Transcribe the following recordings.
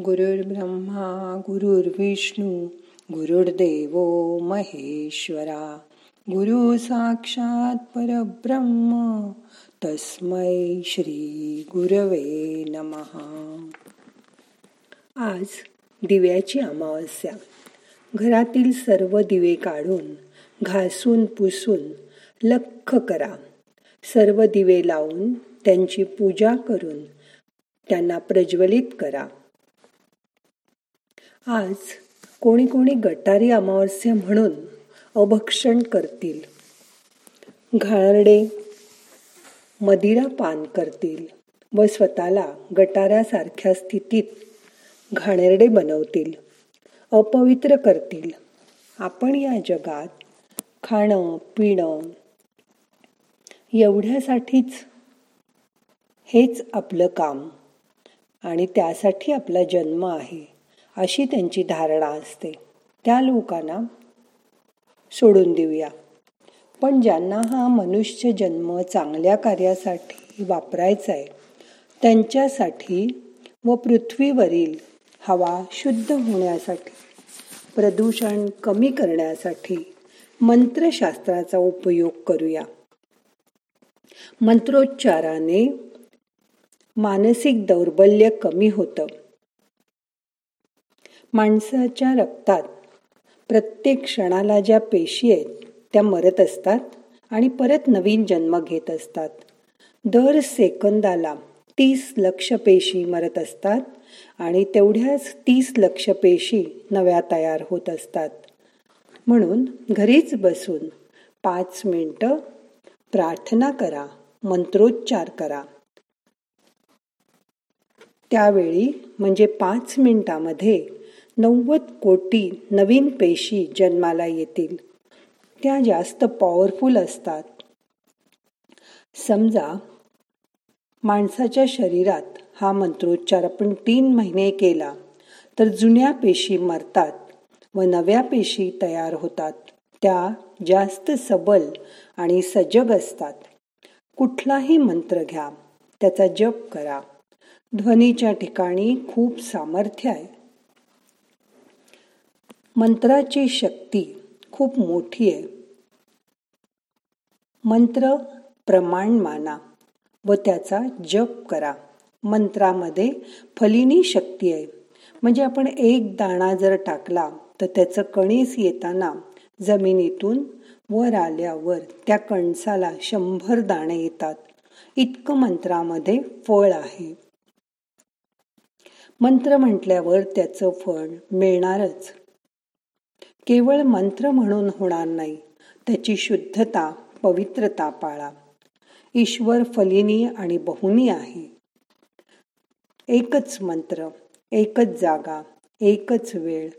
गुरुर्ब्रह्मा गुरुर्विष्णू गुरुर्देव महेश्वरा. गुरु साक्षात परब्रह्म तस्मै श्री गुरवे नमहा आज दिव्याची अमावस्या. घरातील सर्व दिवे काढून घासून पुसून लख करा. सर्व दिवे लावून त्यांची पूजा करून त्यांना प्रज्वलित करा. आज कोणी कोणी गटारी अमावस्या म्हणून अभक्षण करतील. घाणरडे मदिरा पान करतील व स्वतःला गटाऱ्यासारख्या स्थितीत घाणेरडे बनवतील. अपवित्र करतील. आपण या जगात खाणं पिणं एवढ्यासाठीच हेच आपलं काम आणि त्यासाठी आपला जन्म आहे. अशी त्यांची धारणा असते. त्या लोकांना सोडून देऊया. पण ज्यांना हा मनुष्य जन्म चांगल्या कार्यासाठी वापरायचा आहे त्यांच्यासाठी व पृथ्वीवरील हवा शुद्ध होण्यासाठी प्रदूषण कमी करण्यासाठी मंत्रशास्त्राचा उपयोग करूया. मंत्रोच्चाराने मानसिक दौर्बल्य कमी होतं. माणसाच्या रक्तात. प्रत्येक क्षणाला ज्या पेशी आहेत त्या मरत असतात आणि परत नवीन जन्म घेत असतात. दर सेकंदाला तीस लक्ष पेशी मरत असतात आणि तेवढ्याच तीस लक्ष पेशी नव्या तयार होत असतात. म्हणून घरीच बसून पाच मिनटं प्रार्थना करा मंत्रोच्चार करा. त्यावेळी म्हणजे पाच मिनिटामध्ये नव्वद कोटी नवीन पेशी जन्माला येतील. त्या जास्त पॉवरफुल असतात. समजा माणसाच्या शरीरात हा मंत्रोच्चार आपण तीन महिने केला तर जुन्या पेशी मरतात व नव्या पेशी तयार होतात. त्या जास्त सबल आणि सजग असतात. कुठलाही मंत्र घ्या त्याचा जप करा. ध्वनीच्या ठिकाणी खूप सामर्थ्य आहे. मंत्राची शक्ती खूप मोठी आहे. मंत्र प्रमाण माना व त्याचा जप करा. मंत्रामध्ये फलिनी शक्ती आहे. म्हणजे आपण एक दाणा जर टाकला तर त्याचं कणीस येताना जमिनीतून वर आल्यावर त्या कणसाला शंभर दाणे येतात. इतकं मंत्रामध्ये फळ आहे. मंत्र म्हटल्यावर त्याचं फळ मिळणारच. केवळ मंत्र म्हणून होणार नाही त्याची शुद्धता पवित्रता पाळा. ईश्वर फलिनी आणि बहुनी आहे. एकच मंत्र एकच जागा एकच वेळ.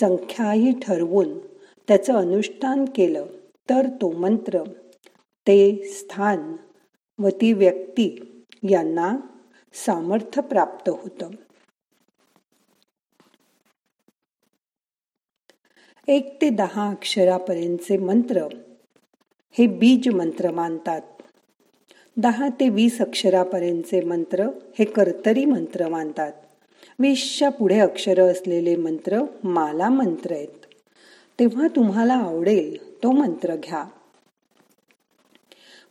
संख्याही ठरवून त्याचं अनुष्ठान केलं तर तो मंत्र ते स्थान व ती व्यक्ती यांना सामर्थ्य प्राप्त होतं. एक ते दहा अक्षरापर्यंतचे मंत्र हे बीज मंत्र मानतात. दहा ते वीस अक्षरापर्यंतचे मंत्र हे कर्तरी मंत्र मानतात. वीसच्या पुढे अक्षर असलेले मंत्र माला मंत्र आहेत. तेव्हा तुम्हाला आवडेल तो मंत्र घ्या.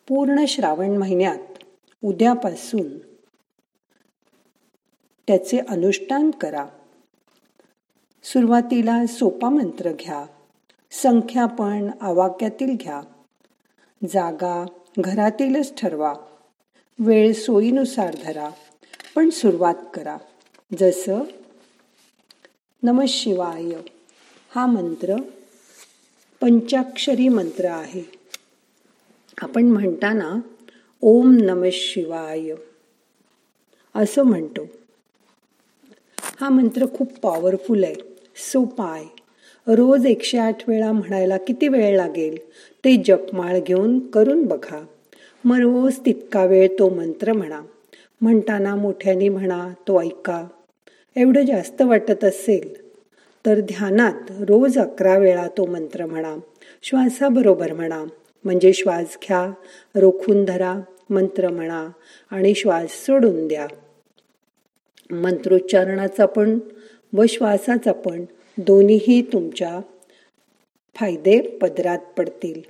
पूर्ण श्रावण महिन्यात उद्यापासून त्याचे अनुष्ठान करा. सुरुवातीला सोपा मंत्र घ्या. संख्या पण आवाक्यातील घ्या. जागा घरातीलच ठरवा. वेळ सोयीनुसार धरा पण सुरुवात करा. जसं नम शिवाय हा मंत्र पंचाक्षरी मंत्र आहे. आपण म्हणताना ओम नम शिवाय असं म्हणतो. हा मंत्र खूप पॉवरफुल आहे. सोपाय रोज एकशे आठ वेळा म्हणायला किती वेळ लागेल? ते जपमाळ घेऊन करून बघा. मग रोज तितका वेळ तो मंत्र म्हणा. म्हणताना मोठ्याने म्हणा तो ऐका. एवढं जास्त वाटत असेल तर ध्यानात रोज अकरा वेळा तो मंत्र म्हणा. श्वासाबरोबर म्हणा. म्हणजे श्वास घ्या रोखून धरा मंत्र म्हणा आणि श्वास सोडून द्या. मंत्रोच्चारणाचा पण व श्वासाचा पण दोन्हीही तुमच्या फायदे पदरात पडतील.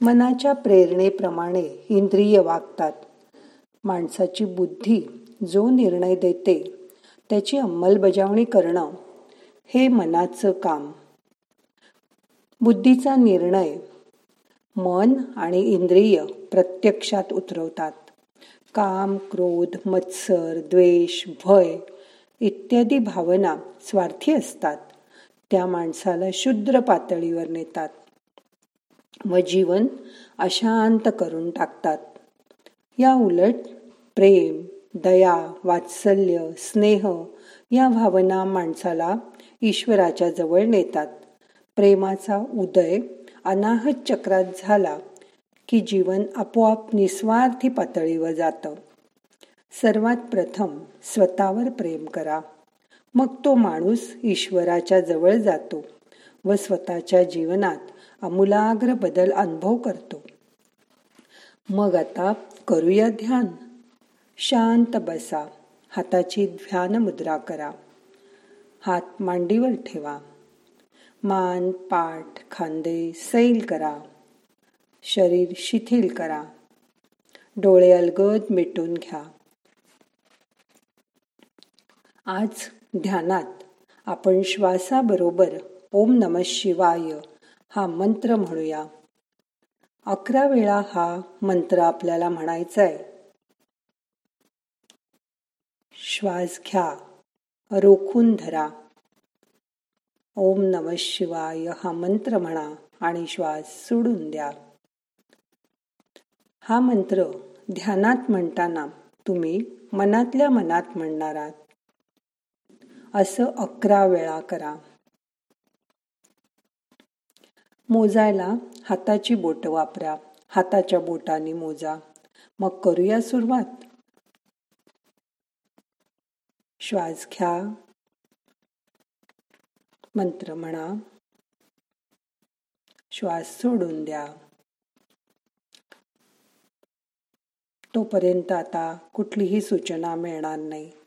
मनाच्या प्रेरणेप्रमाणे इंद्रिय वागतात. माणसाची बुद्धी जो निर्णय देते त्याची अंमलबजावणी करणं हे मनाचं काम. बुद्धीचा निर्णय मन आणि इंद्रिय प्रत्यक्षात उतरवतात. काम क्रोध मत्सर द्वेष भय इत्यादी भावना स्वार्थी असतात. त्या माणसाला शुद्र पातळीवर नेतात व जीवन अशांत करून टाकतात. या उलट प्रेम दया वात्सल्य स्नेह या भावना माणसाला ईश्वराच्या जवळ नेतात. प्रेमाचा उदय अनाहत चक्रात झाला की जीवन आपोआप निस्वार्थी पातळीवर जातं. सर्वात प्रथम स्वतःवर प्रेम करा. मग तो माणूस ईश्वराच्या जवळ जातो व स्वतःच्या जीवनात आमूलाग्र बदल अनुभव करतो. मग आता करूया ध्यान. शांत बसा. हाताची ध्यान मुद्रा करा. हात मांडीवर ठेवा. मान पाठ खांदे सैल करा. शरीर शिथिल करा. डोळे अलगद मिटून घ्या. आज ध्यानात. आपण श्वासाबरोबर ओम नम शिवाय हा मंत्र म्हणूया. अकरा वेळा हा मंत्र आपल्याला म्हणायचा आहे श्वास घ्या रोखून धरा. ओम नम शिवाय हा मंत्र म्हणा आणि श्वास सोडून द्या. हा मंत्र ध्यानात म्हणताना तुम्ही मनातल्या मनात म्हणणार आहात. असं अकरा वेळा करा. मोजायला हाताची बोट वापरा. हाताच्या बोटाने मोजा. मग करूया सुरुवात. श्वास घ्या. मंत्र म्हणा. श्वास सोडून द्या. तोपर्यंत आता कुठलीही सूचना मिळणार नाही.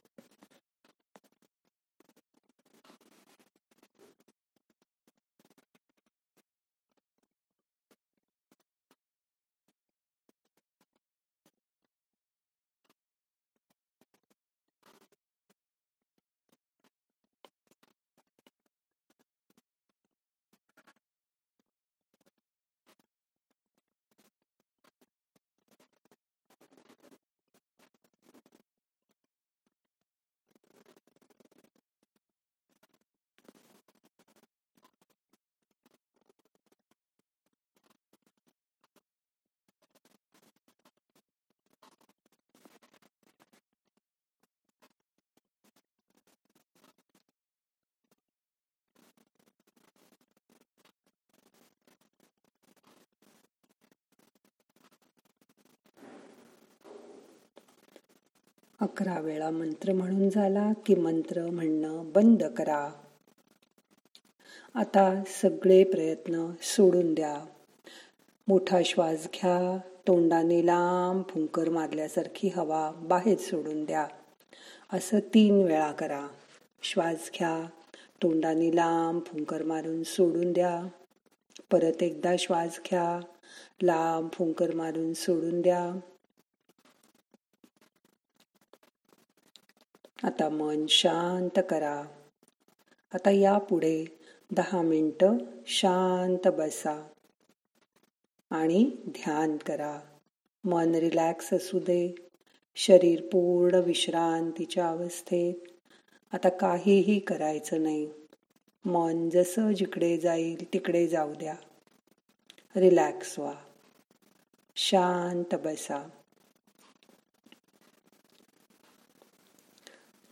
अकरा वेळा मंत्र म्हणून झाला की मंत्र म्हणणं बंद करा. आता सगळे प्रयत्न सोडून द्या. मोठा श्वास घ्या तोंडाने लांब फुंकर मारल्यासारखी हवा बाहेर सोडून द्या. असं तीन वेळा करा. श्वास घ्या तोंडाने लांब फुंकर मारून सोडून द्या. परत एकदा श्वास घ्या लांब फुंकर मारून सोडून द्या. आता मन शांत करा. आता यापुढे दहा मिनटं शांत बसा आणि ध्यान करा. मन रिलॅक्स असू दे. शरीर पूर्ण विश्रांतीच्या अवस्थेत. आता काहीही करायचं नाही. मन जसं जिकडे जाईल तिकडे जाऊ द्या. रिलॅक्स व्हा. शांत बसा.